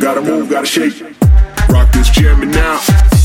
Gotta move, gotta shake. Rock this jamming now.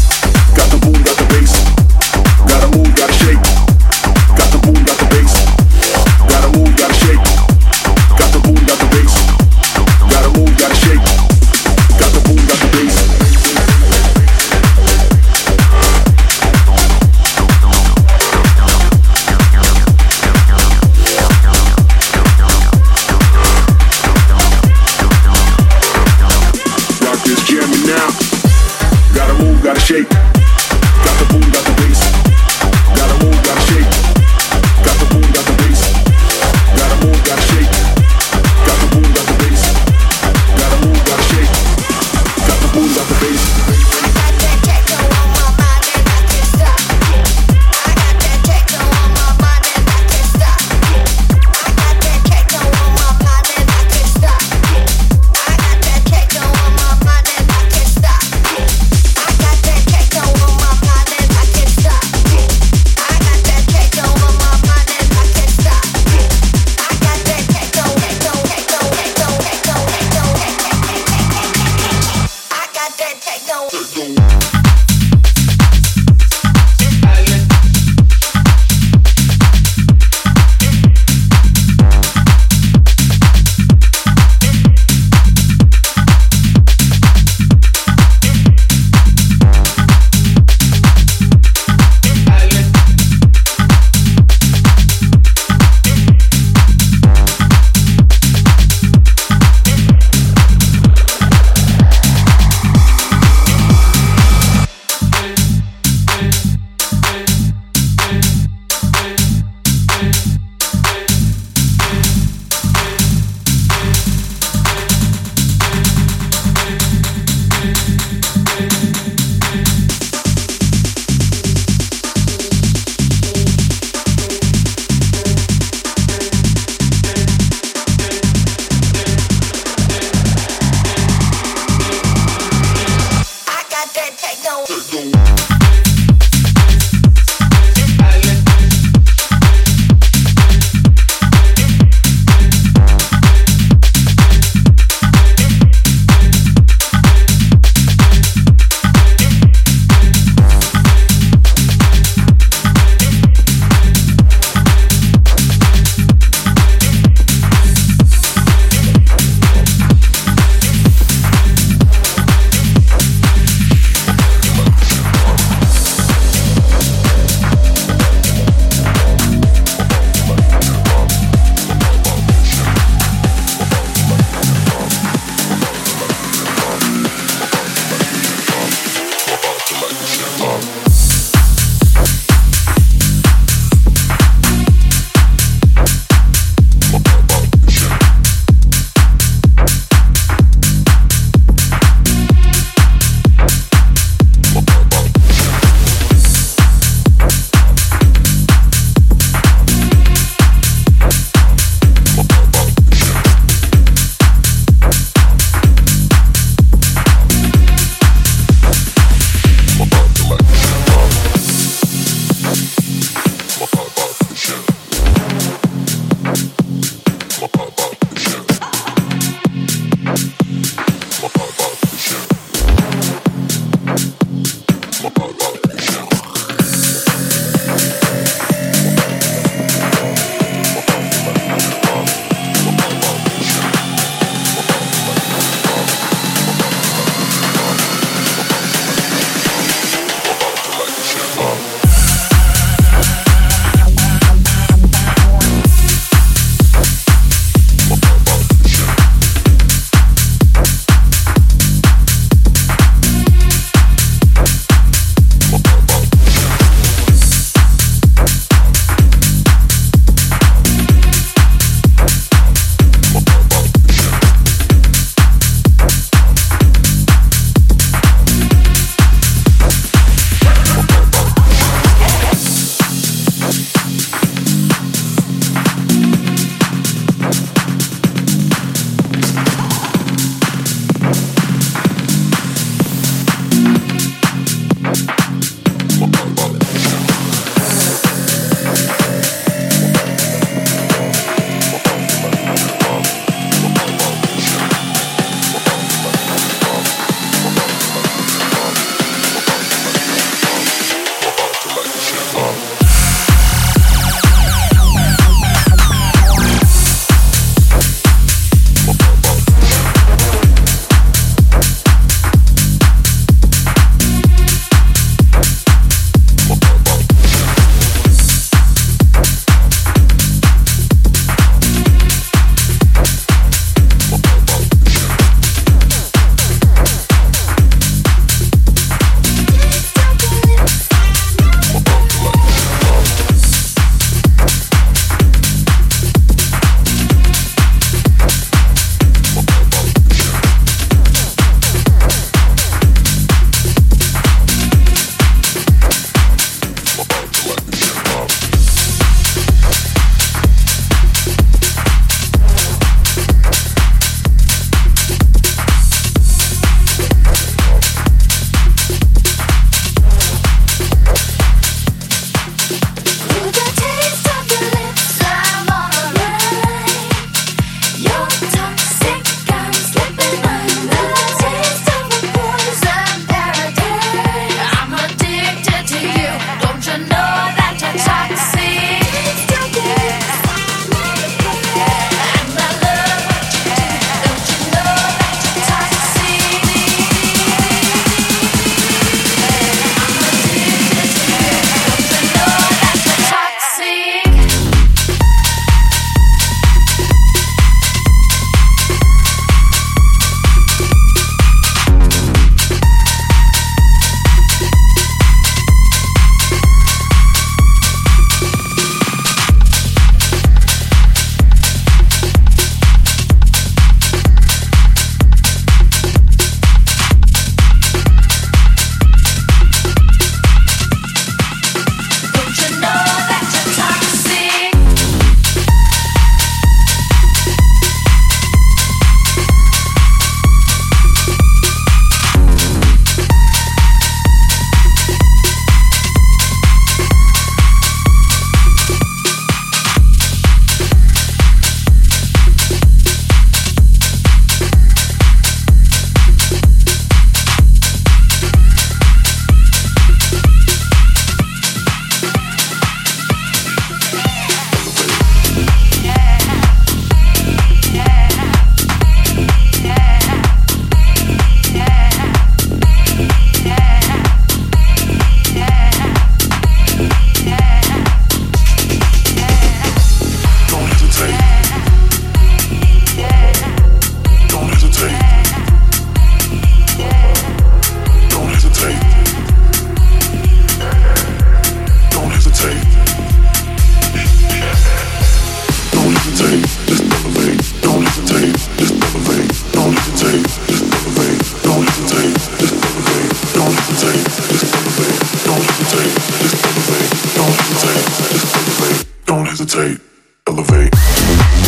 Don't hesitate, elevate.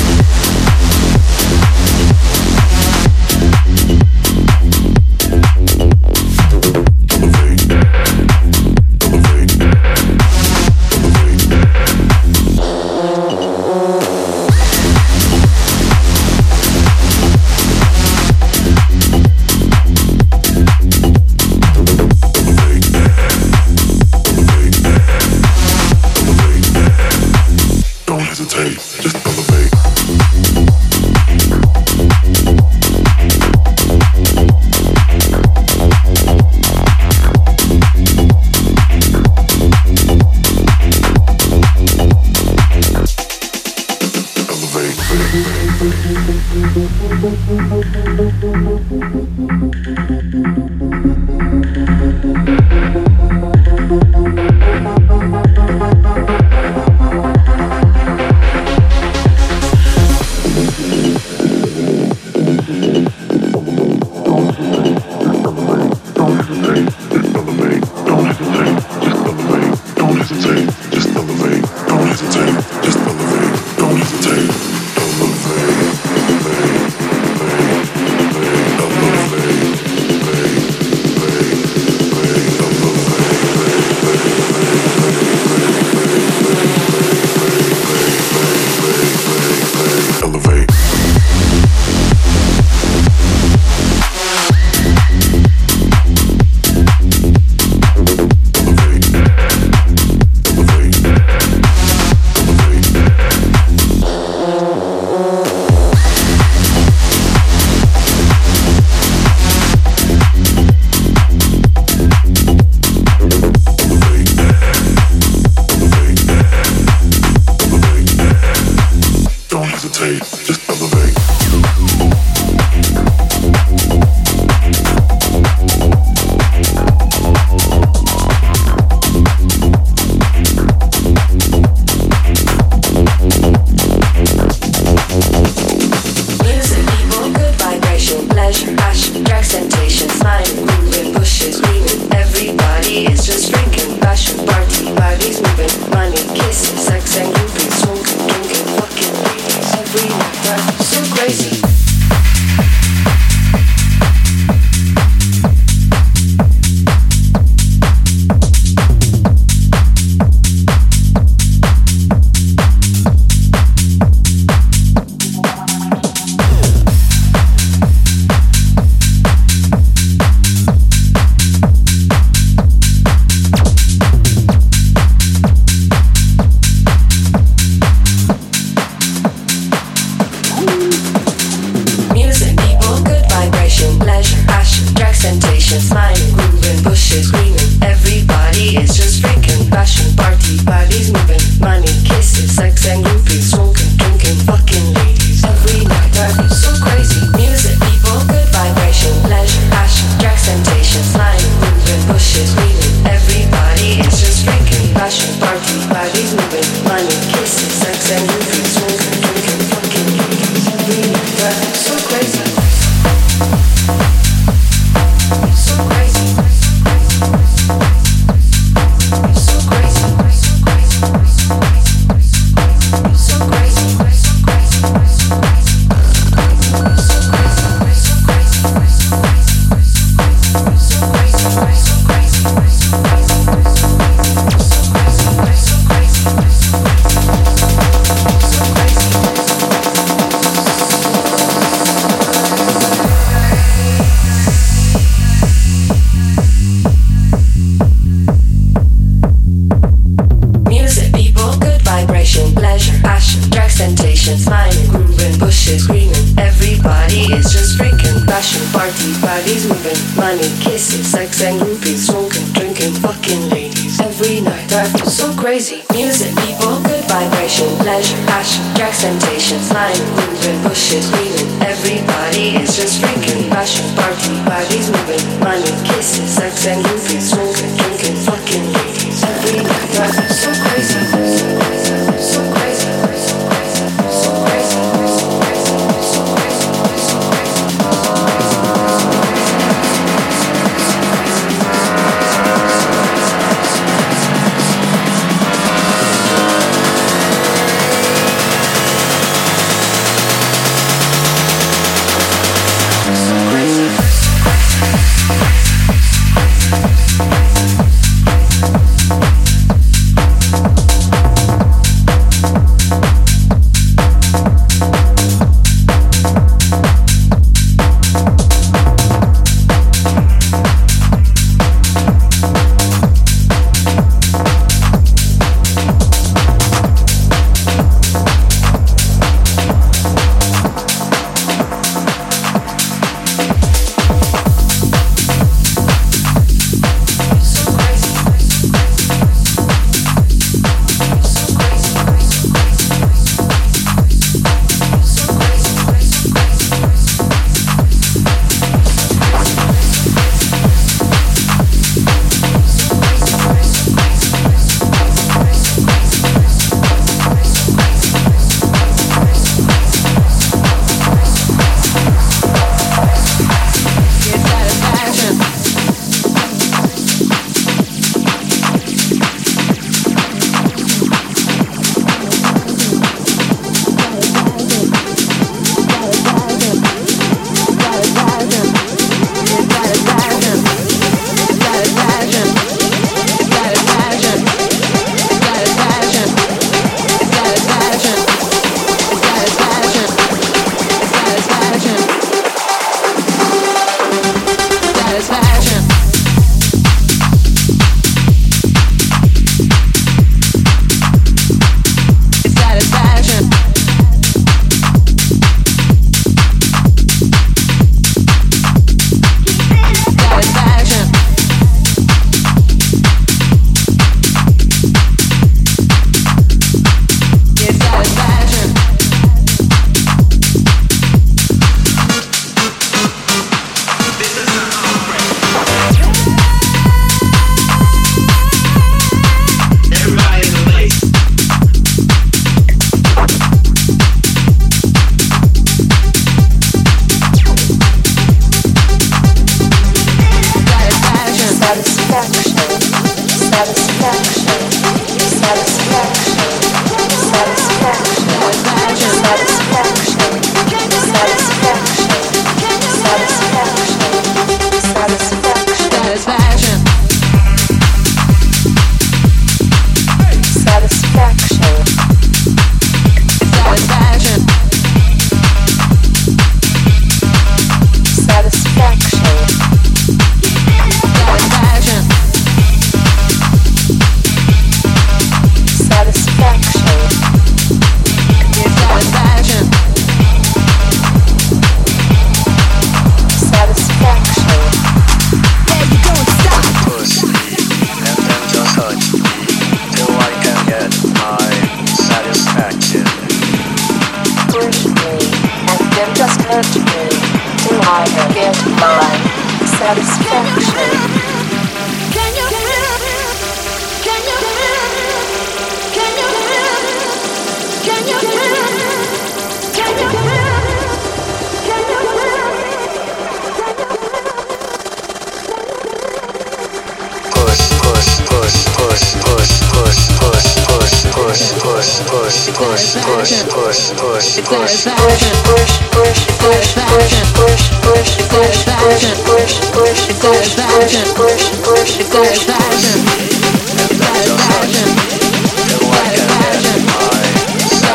push, push, push, push, push, push, push, push,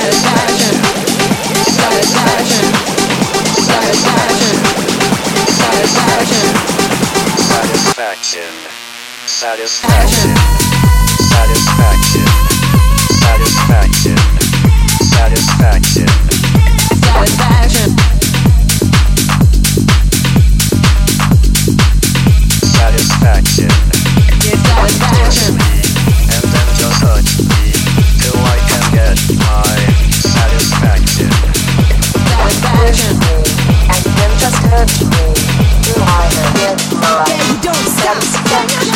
Satisfaction. Satisfaction. Satisfaction. Satisfaction. Satisfaction. Satisfaction. Satisfaction. Satisfaction. Satisfaction. And then just touch me till I can get my satisfaction. Satisfaction. And then just me till I can get my satisfaction.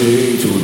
I'm to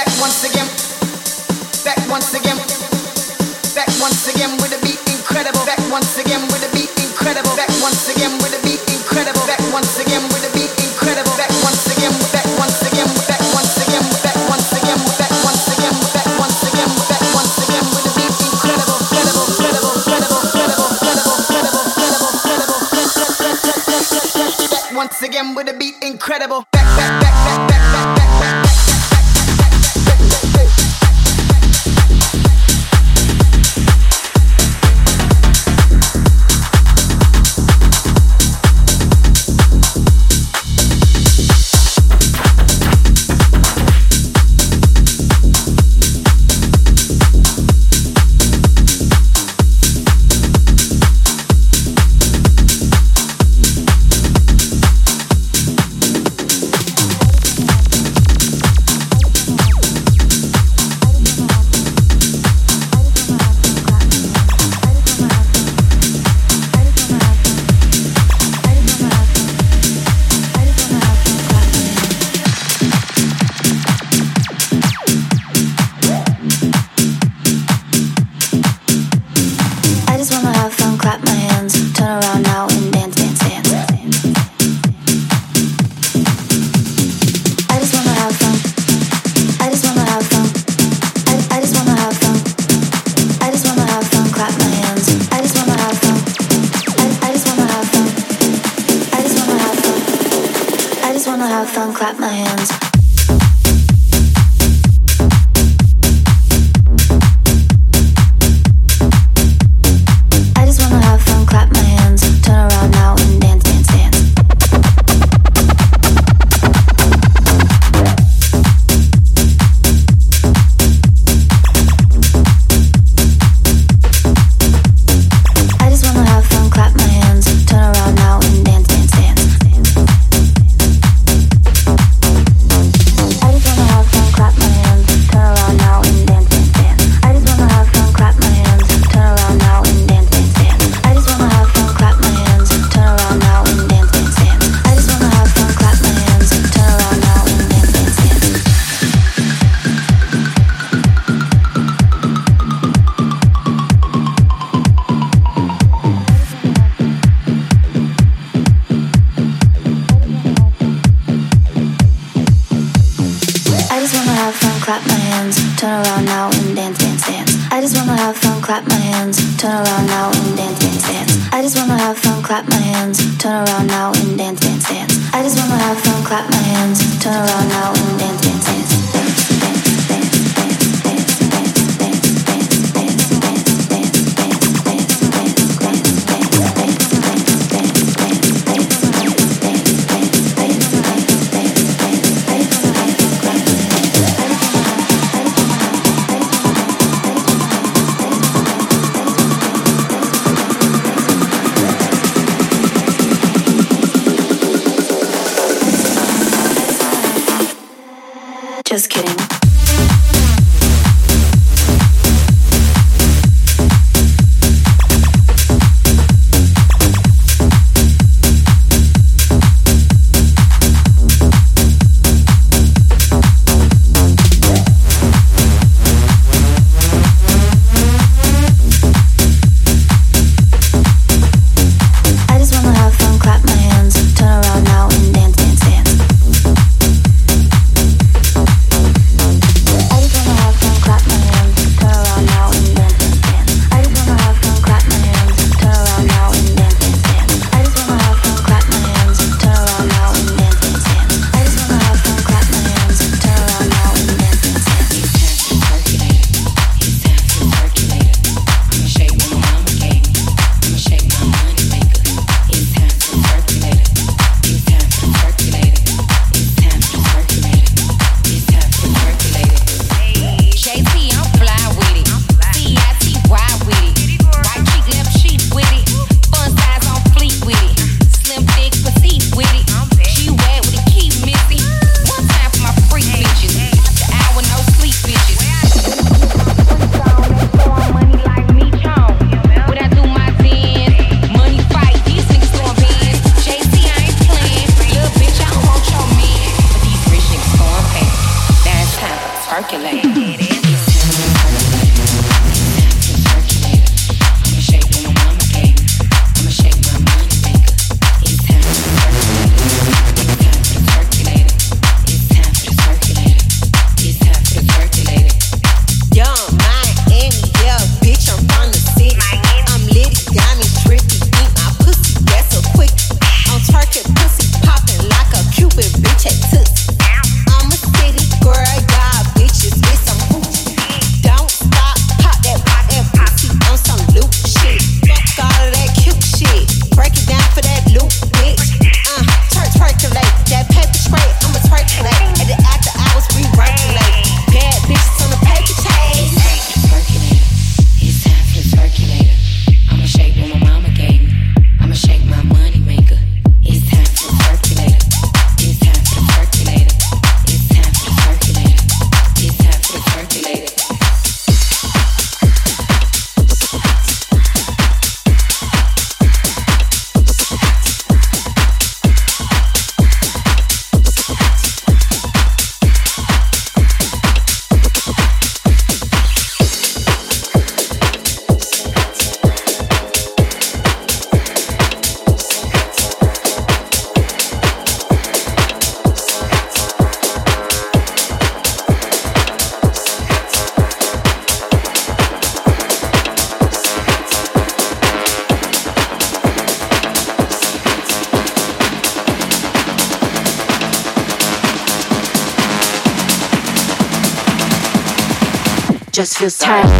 Back once again. Back once again. Back once again with beat incredible. Back once again with beat incredible. Back once again with beat incredible. Back once again with beat incredible. Back once again. Back once again. Back once again. Back once again. Back once again. Back once again. Incredible. Incredible. Incredible. Incredible. Incredible. Incredible. Incredible. Incredible. Incredible. Once again with a beat incredible. clap my hands, turn around now and dance, dance, dance. I just wanna have fun, clap my hands, turn around now and dance, dance, dance. I just wanna have fun, clap my hands, turn around now and dance, dance, dance. Just feels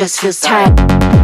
just feels tight.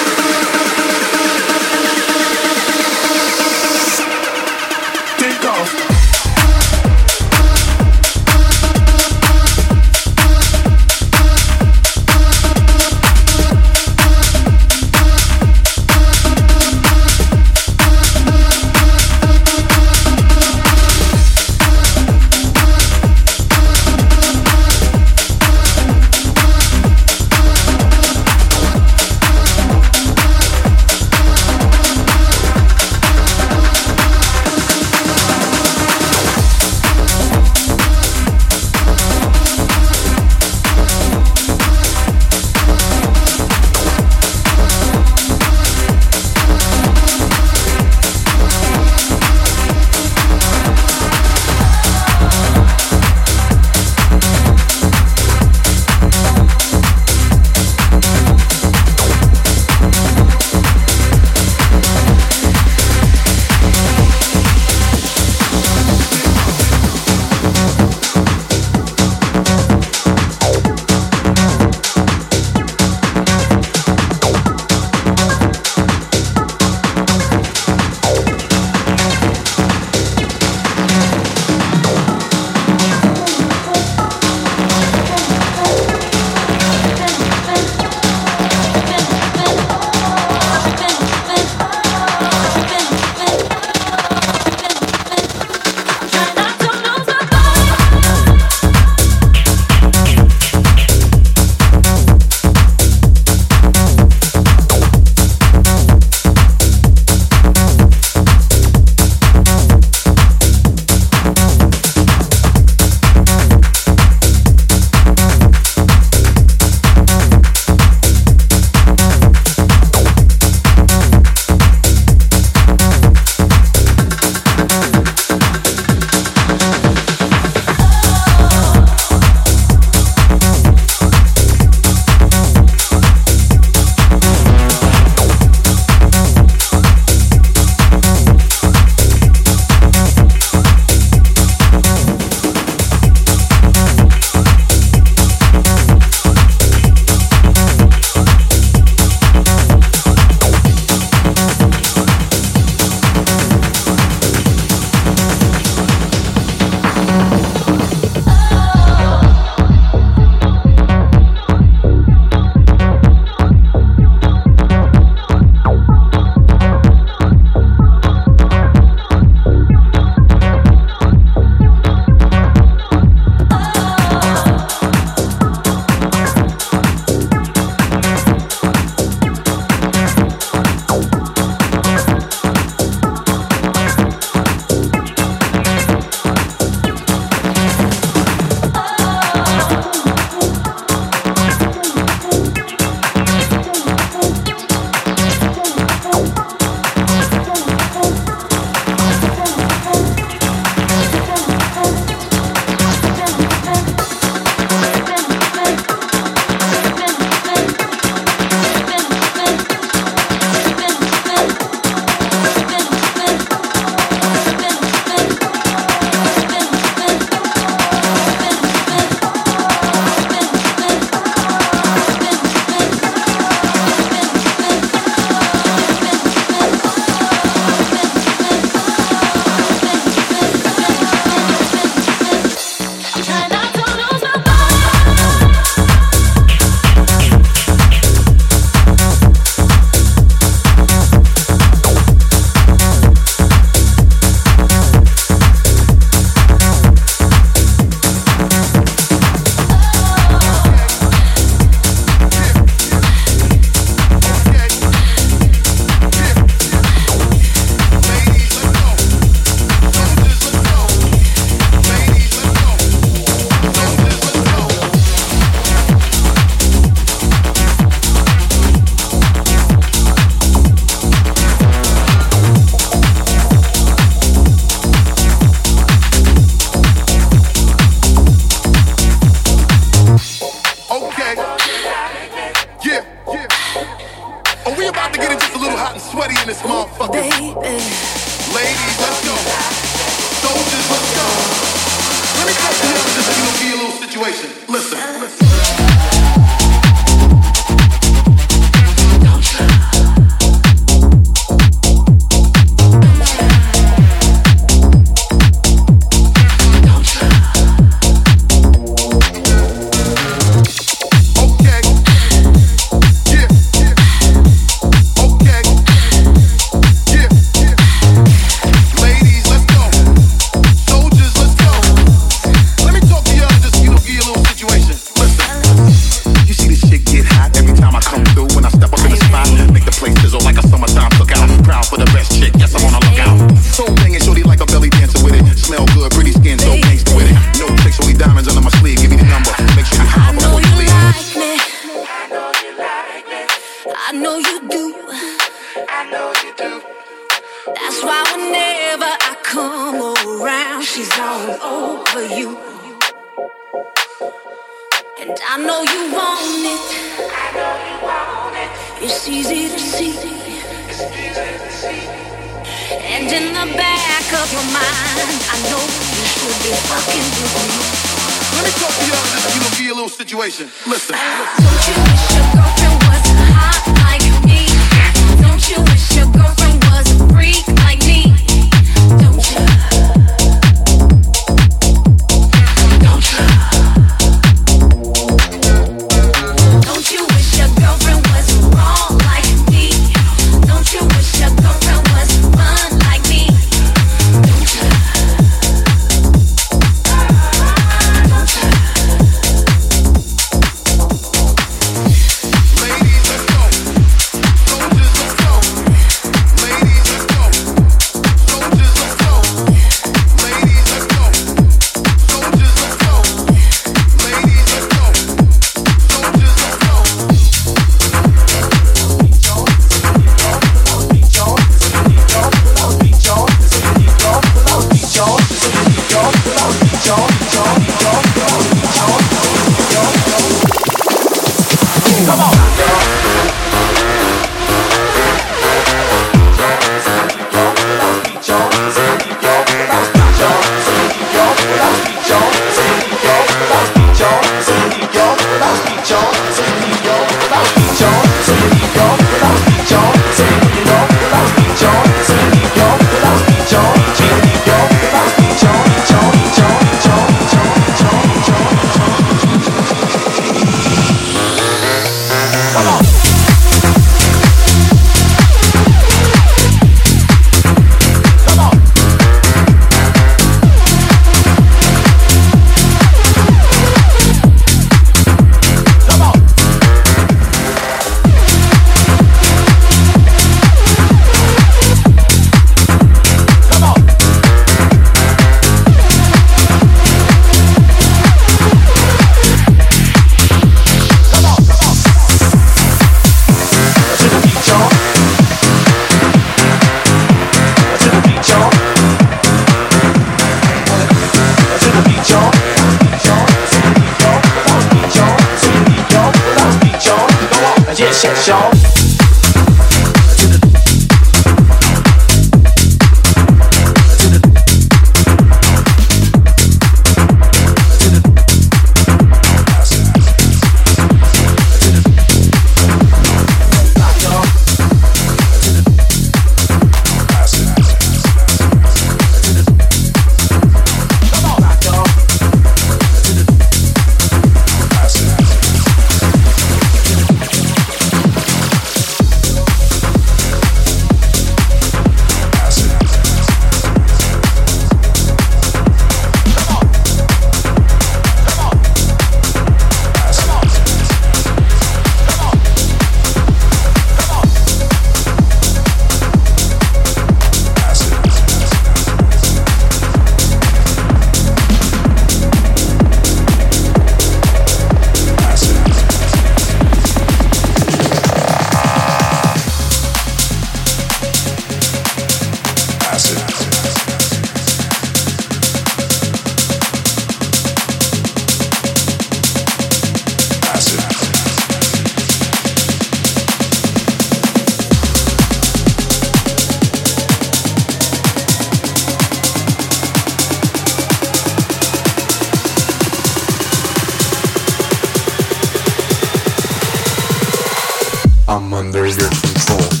I'm under your control.